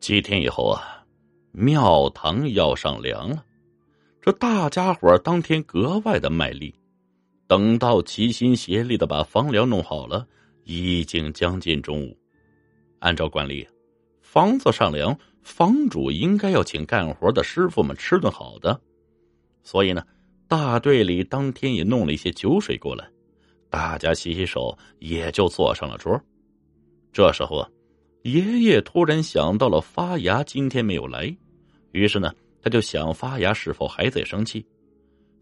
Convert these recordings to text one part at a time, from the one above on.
几天以后啊，庙堂要上梁了，这大家伙当天格外的卖力。等到齐心协力的把房梁弄好了，已经将近中午。按照惯例，房子上梁，房主应该要请干活的师傅们吃顿好的。所以呢，大队里当天也弄了一些酒水过来，大家洗洗手，也就坐上了桌。这时候啊。爷爷突然想到了发芽今天没有来，于是呢，他就想发芽是否还在生气。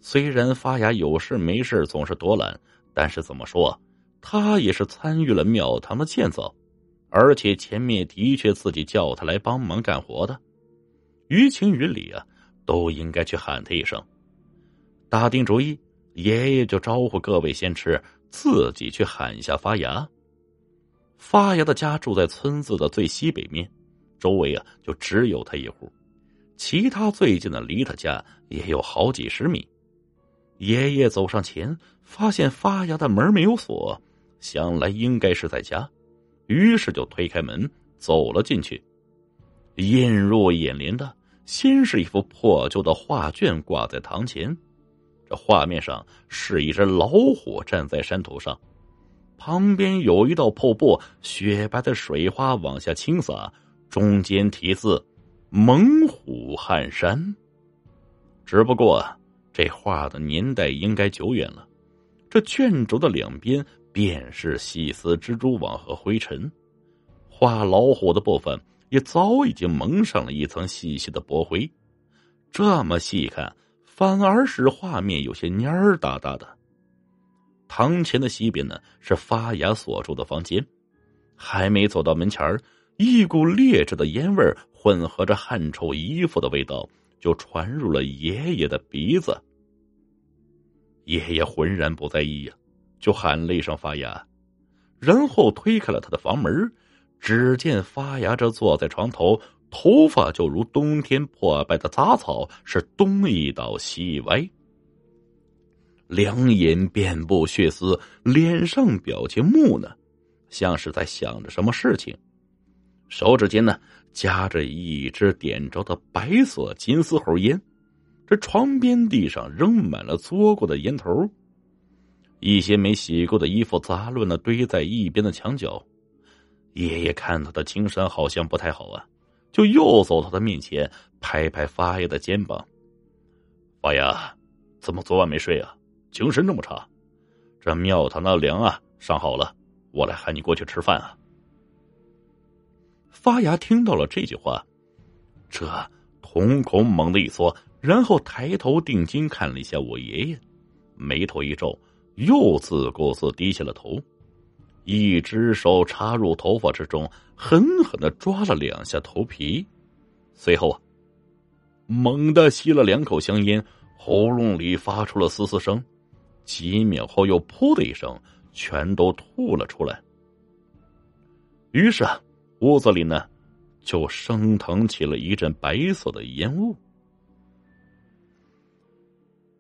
虽然发芽有事没事总是躲懒，但是怎么说，他也是参与了庙堂的建造，而且前面的确自己叫他来帮忙干活的，于情于理啊，都应该去喊他一声。打定主意，爷爷就招呼各位先吃，自己去喊一下发芽。发芽的家住在村子的最西北面，周围啊就只有他一户，其他最近的离他家也有好几十米。爷爷走上前，发现发芽的门没有锁，想来应该是在家，于是就推开门走了进去。映入眼帘的，先是一幅破旧的画卷挂在堂前，这画面上是一只老虎站在山头上。旁边有一道瀑布，雪白的水花往下倾洒，中间题字“猛虎撼山”。只不过这画的年代应该久远了，这卷轴的两边便是细丝蜘蛛网和灰尘，画老虎的部分也早已经蒙上了一层细细的薄灰。这么细看，反而使画面有些蔫儿哒哒的。堂前的西边呢是发芽所住的房间，还没走到门前一股劣质的烟味混合着汗臭衣服的味道就传入了爷爷的鼻子。爷爷浑然不在意呀，就喊了一声“发芽”，然后推开了他的房门。只见发芽着坐在床头，头发就如冬天破败的杂草，是东一倒西一歪。两眼遍布血丝，脸上表情木讷，像是在想着什么事情。手指间呢夹着一支点着的白色金丝猴烟，这床边地上扔满了搓过的烟头，一些没洗过的衣服杂乱的堆在一边的墙角。爷爷看他的精神好像不太好啊，就又走到他面前，拍拍发芽的肩膀：“发芽，怎么昨晚没睡啊？”精神这么差，这庙堂的粮啊上好了，我来喊你过去吃饭啊。发芽听到了这句话，这瞳孔猛地一缩，然后抬头定睛看了一下我爷爷，眉头一皱，又自顾自低下了头，一只手插入头发之中，狠狠的抓了两下头皮，随后啊，猛地吸了两口香烟，喉咙里发出了嘶嘶声。几秒后，又“噗”的一声，全都吐了出来。于是啊，屋子里呢，就升腾起了一阵白色的烟雾。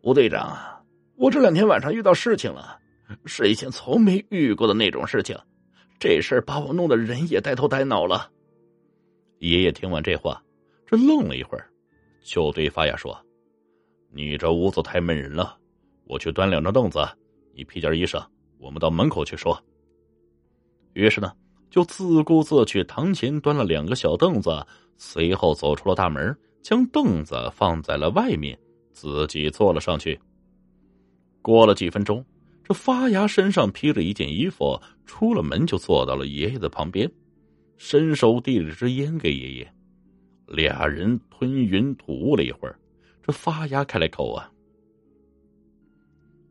吴队长啊，我这两天晚上遇到事情了，是以前从没遇过的那种事情。这事儿把我弄得人也呆头呆脑了。爷爷听完这话，这愣了一会儿，就对发芽说：“你这屋子太闷人了。”我去端两张凳子，你披件衣裳，我们到门口去说。于是呢，就自顾自去堂前端了两个小凳子，随后走出了大门，将凳子放在了外面，自己坐了上去。过了几分钟，这发芽身上披着一件衣服，出了门就坐到了爷爷的旁边，伸手递了支烟给爷爷。俩人吞云吐雾了一会儿，这发芽开了口啊。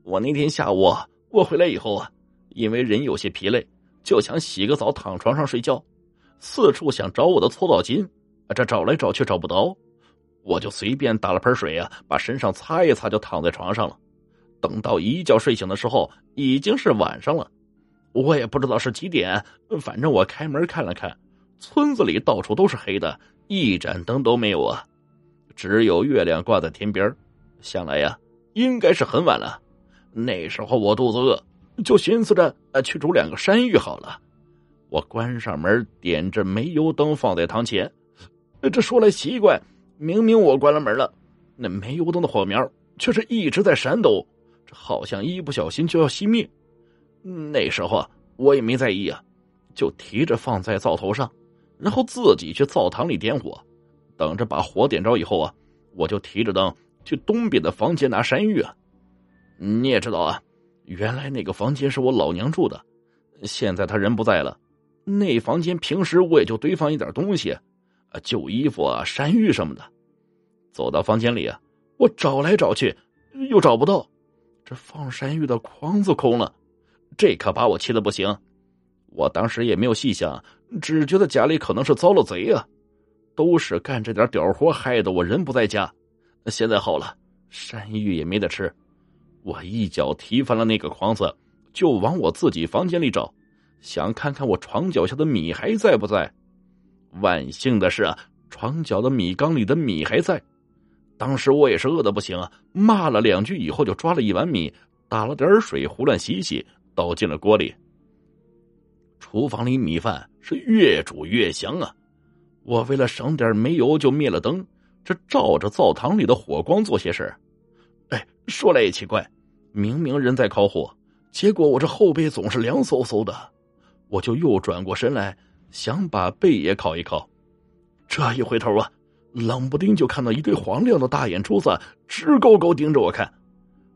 我那天下午我回来以后啊，因为人有些疲累，就想洗个澡躺床上睡觉，四处想找我的搓澡巾，这找来找去找不到，我就随便打了盆水啊，把身上擦一擦，就躺在床上了。等到一觉睡醒的时候，已经是晚上了，我也不知道是几点，反正我开门看了看，村子里到处都是黑的，一盏灯都没有啊，只有月亮挂在天边想来呀，应该是很晚了。那时候我肚子饿，就寻思着去煮两个山芋好了。我关上门，点着煤油灯放在堂前，这说来奇怪，明明我关了门了，那煤油灯的火苗却是一直在闪抖，这好像一不小心就要熄灭。那时候啊，我也没在意啊，就提着放在灶头上，然后自己去灶堂里点火，等着把火点着以后啊，我就提着灯去东边的房间拿山芋啊。你也知道啊，原来那个房间是我老娘住的，现在她人不在了。那房间平时我也就堆放一点东西，旧衣服啊、山芋什么的。走到房间里啊，我找来找去，又找不到，这放山芋的筐子空了，这可把我气的不行。我当时也没有细想，只觉得家里可能是遭了贼啊，都是干这点屌活害得我人不在家。现在好了，山芋也没得吃。我一脚踢翻了那个筐子，就往我自己房间里找，想看看我床脚下的米还在不在。万幸的是啊，床脚的米缸里的米还在。当时我也是饿的不行啊，骂了两句以后，就抓了一碗米，打了点水，胡乱洗洗，倒进了锅里。厨房里米饭是越煮越香啊！我为了省点煤油，就灭了灯，这照着灶堂里的火光做些事哎，说来也奇怪。明明人在烤火，结果我这后背总是凉飕飕的，我就又转过身来想把背也烤一烤。这一回头啊，冷不丁就看到一对黄亮的大眼珠子直勾勾盯着我看，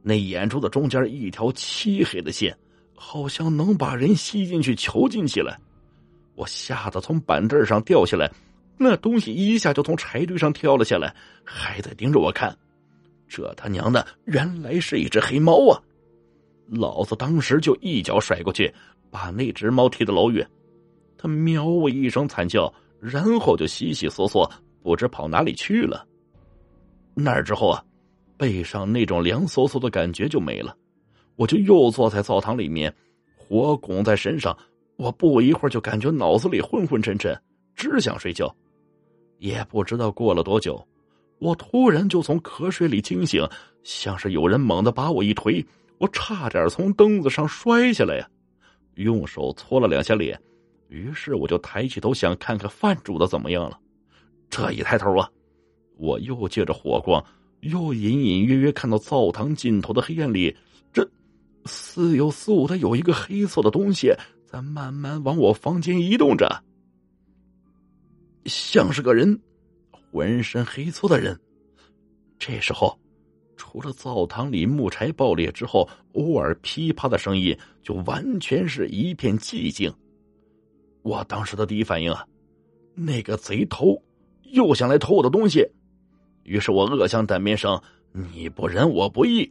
那眼珠子中间一条漆黑的线，好像能把人吸进去囚禁起来。我吓得从板凳上掉下来，那东西一下就从柴堆上跳了下来，还在盯着我看。这他娘的，原来是一只黑猫啊！老子当时就一脚甩过去，把那只猫踢得老远。它喵一声惨叫，然后就悉悉索索，不知跑哪里去了。那之后啊，背上那种凉飕飕的感觉就没了。我就又坐在灶堂里面，火拱在身上，我不一会儿就感觉脑子里昏昏沉沉，只想睡觉。也不知道过了多久。我突然就从瞌睡里惊醒，像是有人猛地把我一推，我差点从凳子上摔下来呀！用手搓了两下脸，于是我就抬起头想看看饭煮的怎么样了。这一抬头啊，我又借着火光，又隐隐约约看到灶堂尽头的黑暗里，这似有似无的有一个黑色的东西在慢慢往我房间移动着，像是个人。浑身黑粗的人，这时候，除了灶堂里木柴爆裂之后偶尔噼啪的声音，就完全是一片寂静。我当时的第一反应啊，那个贼头又想来偷我的东西，于是我恶向胆边生，你不仁我不义。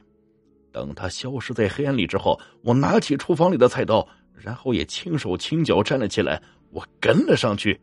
等他消失在黑暗里之后，我拿起厨房里的菜刀，然后也轻手轻脚站了起来，我跟了上去。